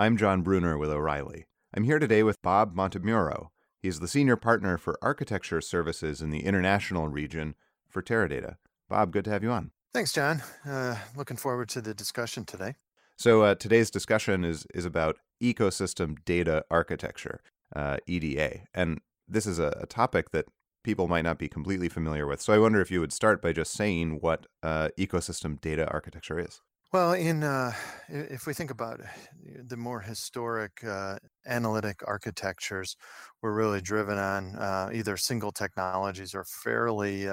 I'm Jon Bruner with O'Reilly. I'm here today with Bob Montemurro. He's the senior partner for architecture services in the international region for Teradata. Bob, good to have you on. Thanks, John. Uh, looking forward to the discussion today. So uh, today's discussion is is about ecosystem data architecture, uh, EDA, and this is a, a, topic that people might not be completely familiar with. So I wonder if you would start by just saying what uh, ecosystem data architecture is. Well, in uh, if we think about the more historic uh, analytic architectures, were really driven on uh, either single technologies or fairly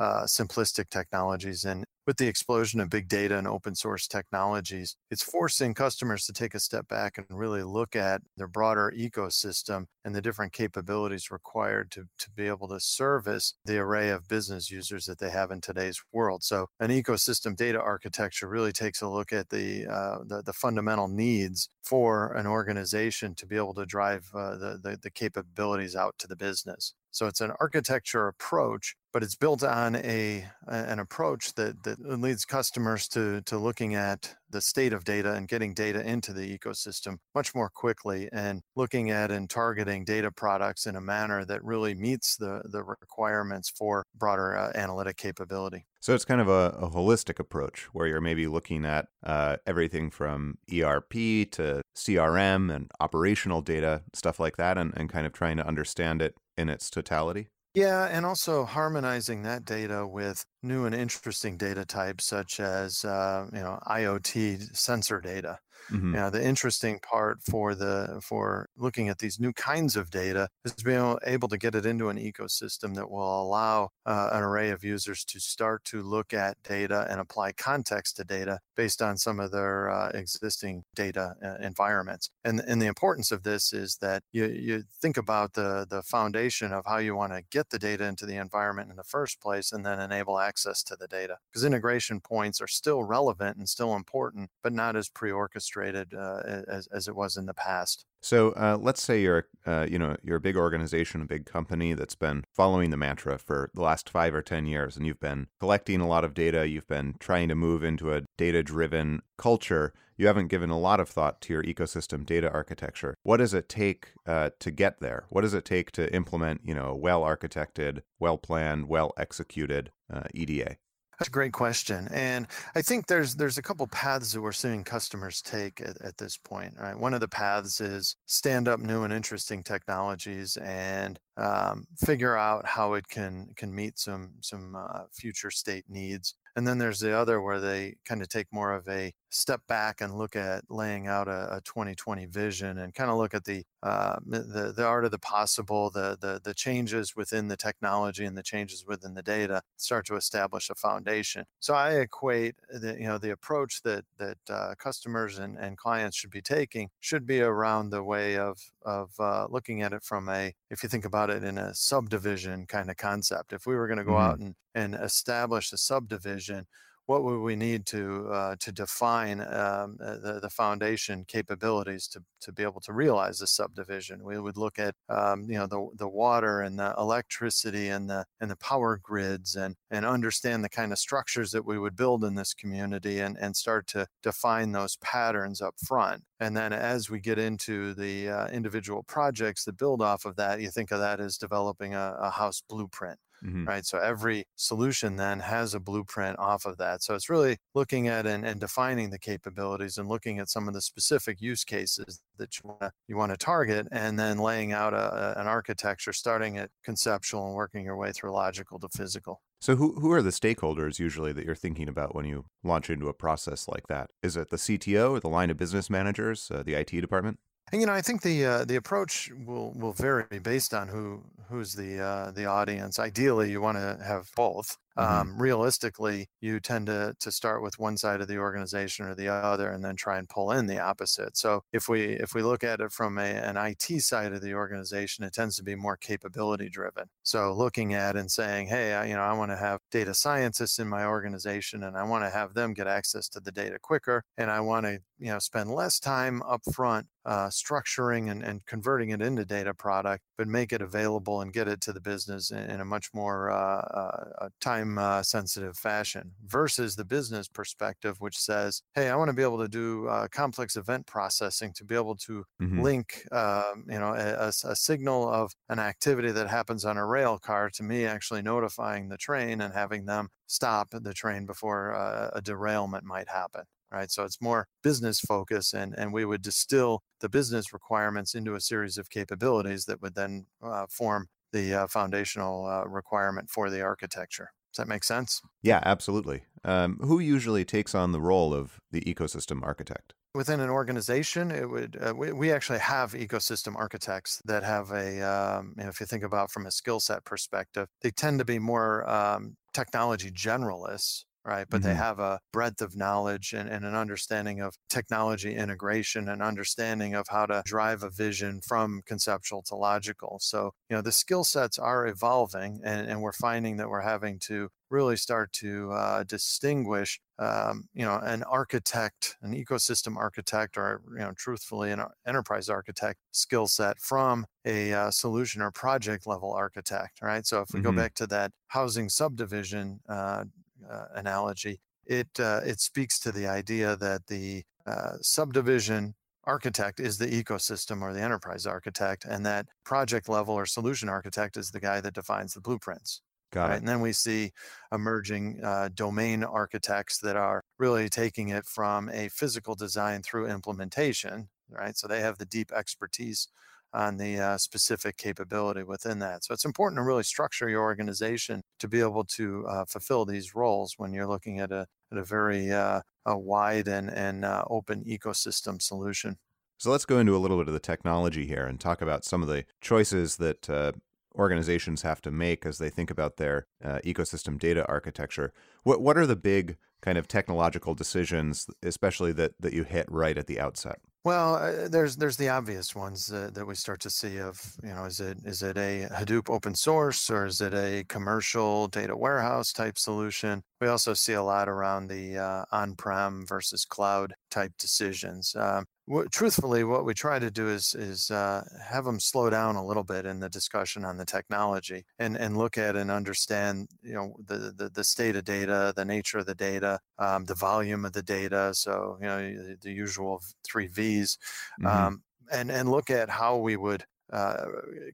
uh, simplistic technologies. And with the explosion of big data and open source technologies, it's forcing customers to take a step back and really look at their broader ecosystem and the different capabilities required to, to be able to service the array of business users that they have in today's world. So, an ecosystem data architecture really takes a look at the, uh, the, the, fundamental needs for an organization to be able to drive uh, the, the, the capabilities out to the business. So it's an architecture approach, but it's built on a an approach that that leads customers to to looking at the state of data and getting data into the ecosystem much more quickly and looking at and targeting data products in a manner that really meets the the requirements for broader uh, analytic capability. So it's kind of a, a, holistic approach where you're maybe looking at uh, everything from ERP to CRM and operational data, stuff like that, and, and kind of trying to understand it in its totality? Yeah, and also harmonizing that data with new and interesting data types such as uh, you know IoT sensor data. Mm-hmm. The interesting part for the for looking at these new kinds of data is being able to get it into an ecosystem that will allow uh, an array of users to start to look at data and apply context to data based on some of their uh, existing data uh, environments. And and the importance of this is that you you think about the the foundation of how you want to get the data into the environment in the first place, and then enable access to the data because integration points are still relevant and still important, but not as pre-orchestrated uh, as, as it was in the past. So uh, let's say you're, uh, you know, you're a big organization, a big company that's been following the mantra for the last five or ten years, and you've been collecting a lot of data. You've been trying to move into a data-driven culture. You haven't given a lot of thought to your ecosystem data architecture. What does it take uh, to get there? What does it take to implement, you know, a well-architected, well-planned, well-executed uh, EDA? That's a great question, and I think there's there's a couple paths that we're seeing customers take at, at this point. Right, one of the paths is stand up new and interesting technologies and um, figure out how it can can meet some some uh, future state needs. And then there's the other where they kind of take more of a step back and look at laying out a, a 2020 vision and kind of look at the, uh, the the art of the possible, the, the the changes within the technology and the changes within the data, start to establish a foundation. So I equate the you know the approach that that uh, customers and, and clients should be taking should be around the way of of uh, looking at it from a if you think about it in a subdivision kind of concept. If we were going to go mm-hmm. out and and establish a subdivision, what would we need to uh, to define um, uh, the, the foundation capabilities to, to be able to realize the subdivision? We would look at um, you know the, the water and the electricity and the and the power grids and and understand the kind of structures that we would build in this community and and start to define those patterns up front. And then as we get into the uh, individual projects that build off of that, you think of that as developing a, a house blueprint mm-hmm. right? So every solution then has a blueprint off of that. So it's really looking at and, and defining the capabilities and looking at some of the specific use cases that you want to you want to target, and then laying out a, an architecture, starting at conceptual and working your way through logical to physical. So, who, who are the stakeholders usually that you're thinking about when you launch into a process like that? Is it the CTO or the line of business managers, uh, the IT department? And you know, I think the uh, the approach will will vary based on who who's the uh, the audience. Ideally, you want to have both. Mm-hmm. Um, realistically, you tend to to start with one side of the organization or the other, and then try and pull in the opposite. So if we if we look at it from a, an IT side of the organization, it tends to be more capability driven. So looking at and saying, hey, I, you know, I want to have data scientists in my organization, and I want to have them get access to the data quicker, and I want to you know spend less time up front uh, structuring and, and converting it into data product, but make it available and get it to the business in, in a much more uh, uh, time uh, sensitive fashion versus the business perspective, which says, hey, I want to be able to do uh, complex event processing to be able to mm-hmm. link, um, you know, a, a, signal of an activity that happens on a rail car to me actually notifying the train and having them stop the train before uh, a derailment might happen right? So it's more business focus, and and we would distill the business requirements into a series of capabilities that would then uh, form the uh, foundational uh, requirement for the architecture. Does that make sense? Yeah, absolutely. Um, who usually takes on the role of the ecosystem architect? Within an organization, it would uh, we, we actually have ecosystem architects that have a um, you know, if you think about from a skill set perspective, they tend to be more um, technology generalists right? But mm-hmm. they have a breadth of knowledge and, and, an understanding of technology integration and understanding of how to drive a vision from conceptual to logical. So, you know, the skill sets are evolving and, and we're finding that we're having to really start to uh, distinguish um, you know an architect an ecosystem architect or you know truthfully an enterprise architect skill set from a uh, solution or project level architect right so if we mm-hmm. go back to that housing subdivision uh, uh, analogy, it uh, it speaks to the idea that the uh, subdivision architect is the ecosystem or the enterprise architect, and that project level or solution architect is the guy that defines the blueprints. Got right? it. And then we see emerging uh, domain architects that are really taking it from a physical design through implementation, right? So they have the deep expertise on the uh, specific capability within that. So it's important to really structure your organization to be able to uh, fulfill these roles when you're looking at a, at a very uh, a wide and, and uh, open ecosystem solution. So let's go into a little bit of the technology here and talk about some of the choices that uh, organizations have to make as they think about their uh, ecosystem data architecture. What what are the big kind of technological decisions, especially that that you hit right at the outset? Well, uh, there's there's the obvious ones uh, that we start to see of you know is it is it a Hadoop open source or is it a commercial data warehouse type solution? We also see a lot around the uh, on-prem versus cloud type decisions. Um, truthfully, what we try to do is is uh, have them slow down a little bit in the discussion on the technology and and look at and understand you know the the, the state of data, the nature of the data, um, the volume of the data. So you know the, the usual three V's, mm-hmm. um, and and look at how we would uh,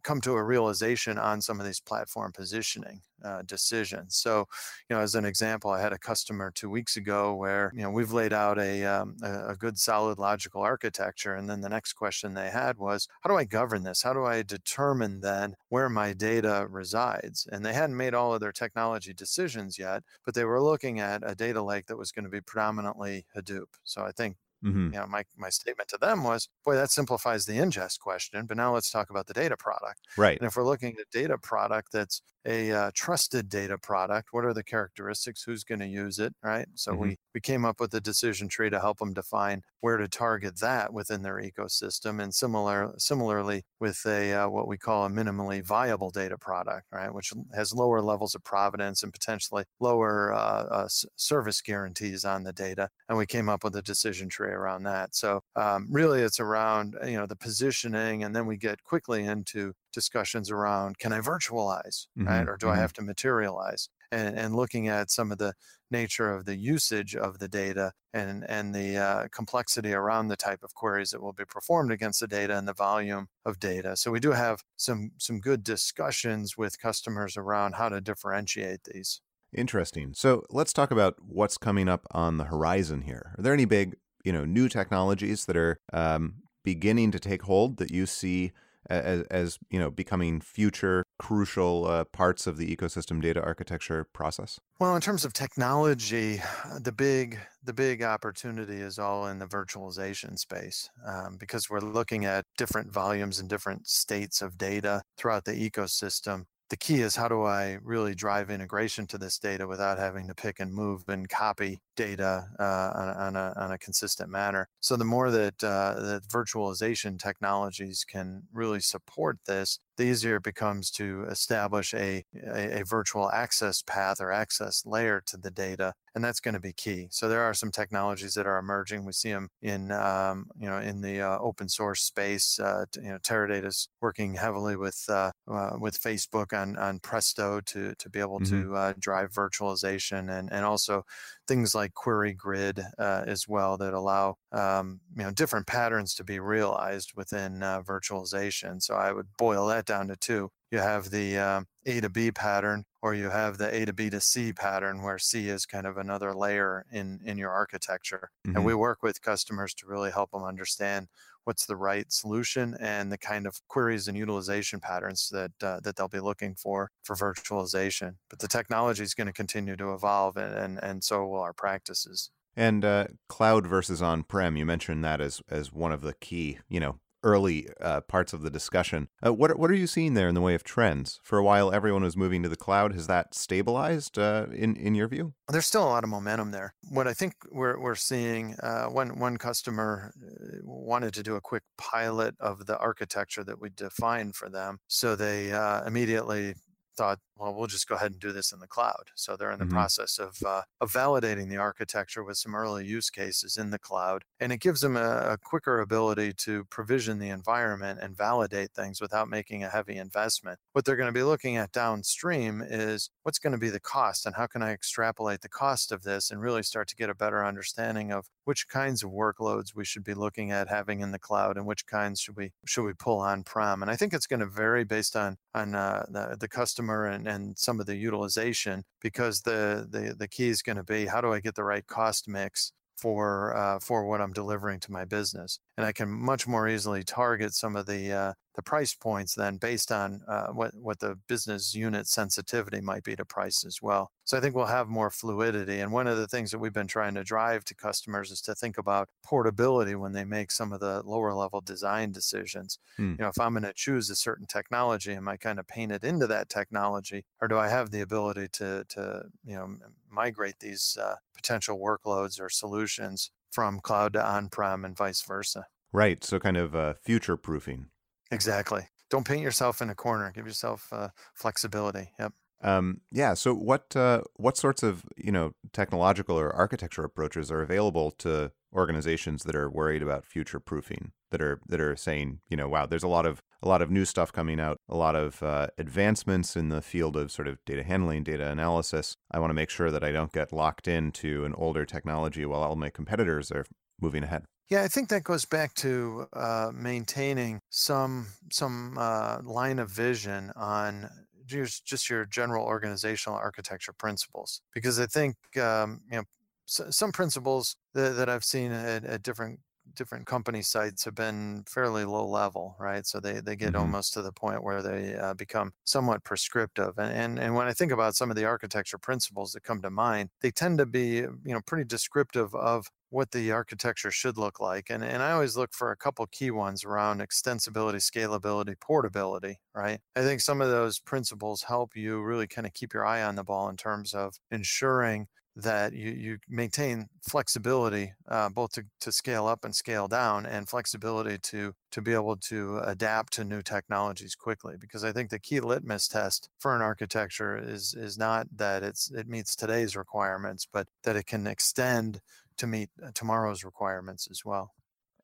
come to a realization on some of these platform positioning uh, decisions. So, you know, as an example, I had a customer two weeks ago where you know we've laid out a um, a, a good solid logical architecture, and then the next question they had was, how do I govern this? How do I determine then where my data resides? And they hadn't made all of their technology decisions yet, but they were looking at a data lake that was going to be predominantly Hadoop. So I think Mm-hmm. You know, my, my statement to them was, boy, that simplifies the ingest question. But now let's talk about the data product. Right. And if we're looking at data product that's a uh, trusted data product, what are the characteristics? Who's going to use it? Right. So mm-hmm. we we came up with a decision tree to help them define where to target that within their ecosystem, and similar similarly with a uh, what we call a minimally viable data product, right, which has lower levels of provenance and potentially lower uh, uh service guarantees on the data. And we came up with a decision tree around that. So um, really, it's around you know the positioning, and then we get quickly into discussions around can I virtualize, mm-hmm, right, or do mm-hmm. I have to materialize? And, and looking at some of the nature of the usage of the data and and the uh, complexity around the type of queries that will be performed against the data and the volume of data. So we do have some some good discussions with customers around how to differentiate these. Interesting. So let's talk about what's coming up on the horizon here. Are there any big you know new technologies that are um, beginning to take hold that you see as, as you know becoming future crucial uh, parts of the ecosystem data architecture process? Well, in terms of technology, the big the big opportunity is all in the virtualization space um, because we're looking at different volumes and different states of data throughout the ecosystem the key is how do I really drive integration to this data without having to pick and move and copy data uh, on, on, a, on, a, consistent manner. So the more that uh, that virtualization technologies can really support this, the easier it becomes to establish a, a, a virtual access path or access layer to the data and that's going to be key. So there are some technologies that are emerging. We see them in um, you know in the uh, open source space. Uh, you know, Teradata is working heavily with uh, uh, with Facebook on on Presto to to be able mm-hmm. to uh, drive virtualization and and also things like QueryGrid uh, as well that allow um, you know different patterns to be realized within virtualization. So I would boil that down to two you have the um, A to B pattern, or you have the A to B to C pattern, where C is kind of another layer in in your architecture. Mm-hmm. And we work with customers to really help them understand what's the right solution and the kind of queries and utilization patterns that uh, that they'll be looking for for virtualization. But the technology is going to continue to evolve, and, and and so will our practices. And uh, cloud versus on-prem, you mentioned that as as one of the key, you know, early uh, parts of the discussion. Uh, what what are you seeing there in the way of trends? For a while, everyone was moving to the cloud. Has that stabilized uh, in in your view? There's still a lot of momentum there. What I think we're we're seeing uh, one one customer uh, wanted to do a quick pilot of the architecture that we defined for them, so they uh, immediately thought, well, we'll just go ahead and do this in the cloud. So they're in the mm-hmm. process of, uh, of validating the architecture with some early use cases in the cloud. And it gives them a, a, quicker ability to provision the environment and validate things without making a heavy investment. What they're going to be looking at downstream is what's going to be the cost and how can I extrapolate the cost of this and really start to get a better understanding of which kinds of workloads we should be looking at having in the cloud and which kinds should we should we pull on prem. And I think it's going to vary based on on uh, the, the customer and and some of the utilization because the the the key is going to be how do I get the right cost mix for uh, for what I'm delivering to my business, and I can much more easily target some of the uh, the price points then based on uh, what what the business unit sensitivity might be to price as well. So I think we'll have more fluidity. And one of the things that we've been trying to drive to customers is to think about portability when they make some of the lower level design decisions. Hmm. You know, if I'm going to choose a certain technology, am I kind of painted into that technology, or do I have the ability to to you know migrate these uh, potential workloads or solutions from cloud to on-prem and vice versa? Right. So kind of uh, future proofing. Exactly. Don't paint yourself in a corner. Give yourself uh, flexibility. Yep. Um, yeah. So what uh, what sorts of you know technological or architecture approaches are available to organizations that are worried about future proofing? That are that are saying you know wow, there's a lot of a lot of new stuff coming out, a lot of uh, advancements in the field of sort of data handling, data analysis. I want to make sure that I don't get locked into an older technology while all my competitors are moving ahead. Yeah, I think that goes back to uh, maintaining some some uh, line of vision on just just your general organizational architecture principles, because I think um, you know some principles that, that I've seen at, at different different company sites have been fairly low level, right? So they, they get mm-hmm. almost to the point where they uh, become somewhat prescriptive. And, and and when I think about some of the architecture principles that come to mind, they tend to be you know pretty descriptive of what the architecture should look like. And, and I always look for a couple key ones around extensibility, scalability, portability, right? I think some of those principles help you really kind of keep your eye on the ball in terms of ensuring that you, you maintain flexibility uh, both to, to scale up and scale down and flexibility to to be able to adapt to new technologies quickly because i think the key litmus test for an architecture is is not that it's it meets today's requirements but that it can extend to meet uh, tomorrow's requirements as well.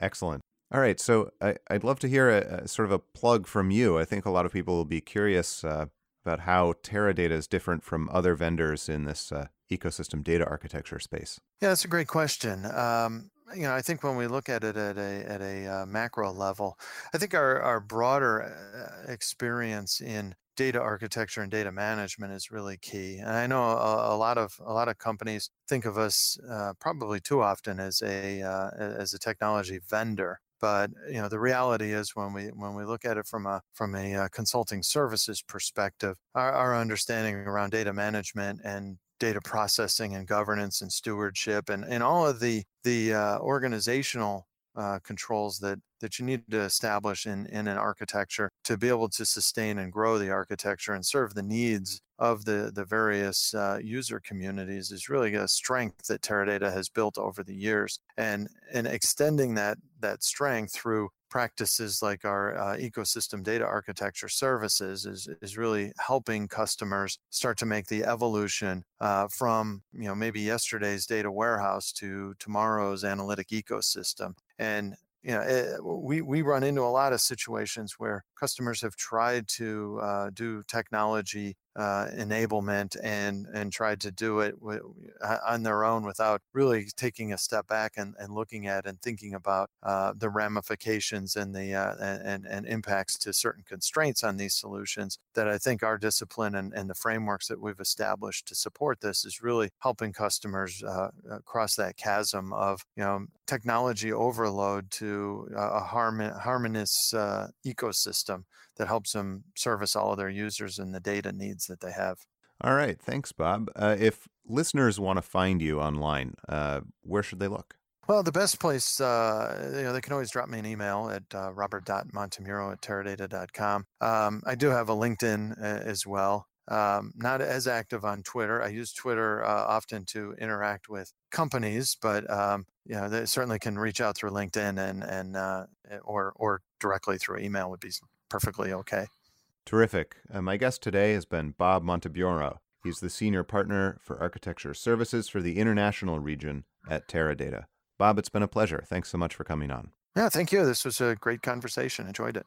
Excellent. All right, so I, would love to hear a, a, sort of a plug from you. I think a lot of people will be curious uh, about how Teradata is different from other vendors in this uh, ecosystem data architecture space. Yeah, that's a great question. Um, you know, I think when we look at it at a at a uh, macro level, I think our our broader uh, experience in data architecture and data management is really key. And I know a, a lot of a lot of companies think of us uh, probably too often as a uh, as a technology vendor. But you know the reality is when we when we look at it from a from a uh, consulting services perspective, our, our understanding around data management and data processing and governance and stewardship and, and all of the the uh, organizational uh, controls that that you need to establish in, in an architecture to be able to sustain and grow the architecture and serve the needs of the the various uh, user communities is really a strength that Teradata has built over the years. And and extending that that strength through practices like our uh, ecosystem data architecture services is, is really helping customers start to make the evolution uh, from you know maybe yesterday's data warehouse to tomorrow's analytic ecosystem. And you know, it, we we run into a lot of situations where customers have tried to uh, do technology uh, enablement and and tried to do it w- on their own without really taking a step back and, and looking at and thinking about uh, the ramifications and the uh, and and impacts to certain constraints on these solutions. That I think our discipline and, and the frameworks that we've established to support this is really helping customers uh, uh, cross that chasm of you know technology overload to a harmon- harmonious ecosystem that helps them service all of their users and the data needs that they have. All right. Thanks, Bob. Uh, if listeners want to find you online, uh, where should they look? Well, the best place, uh, you know, they can always drop me an email at uh, robert.montemurro at teradata.com. Um, I do have a LinkedIn uh, as well. Um, not as active on Twitter. I use Twitter uh, often to interact with companies, but um, you know, they certainly can reach out through LinkedIn and and uh, or or directly through email would be perfectly okay. Terrific. Uh, my guest today has been Bob Montemurro. He's the senior partner for architecture services for the international region at Teradata. Bob, it's been a pleasure. Thanks so much for coming on. Yeah, thank you. This was a great conversation. Enjoyed it.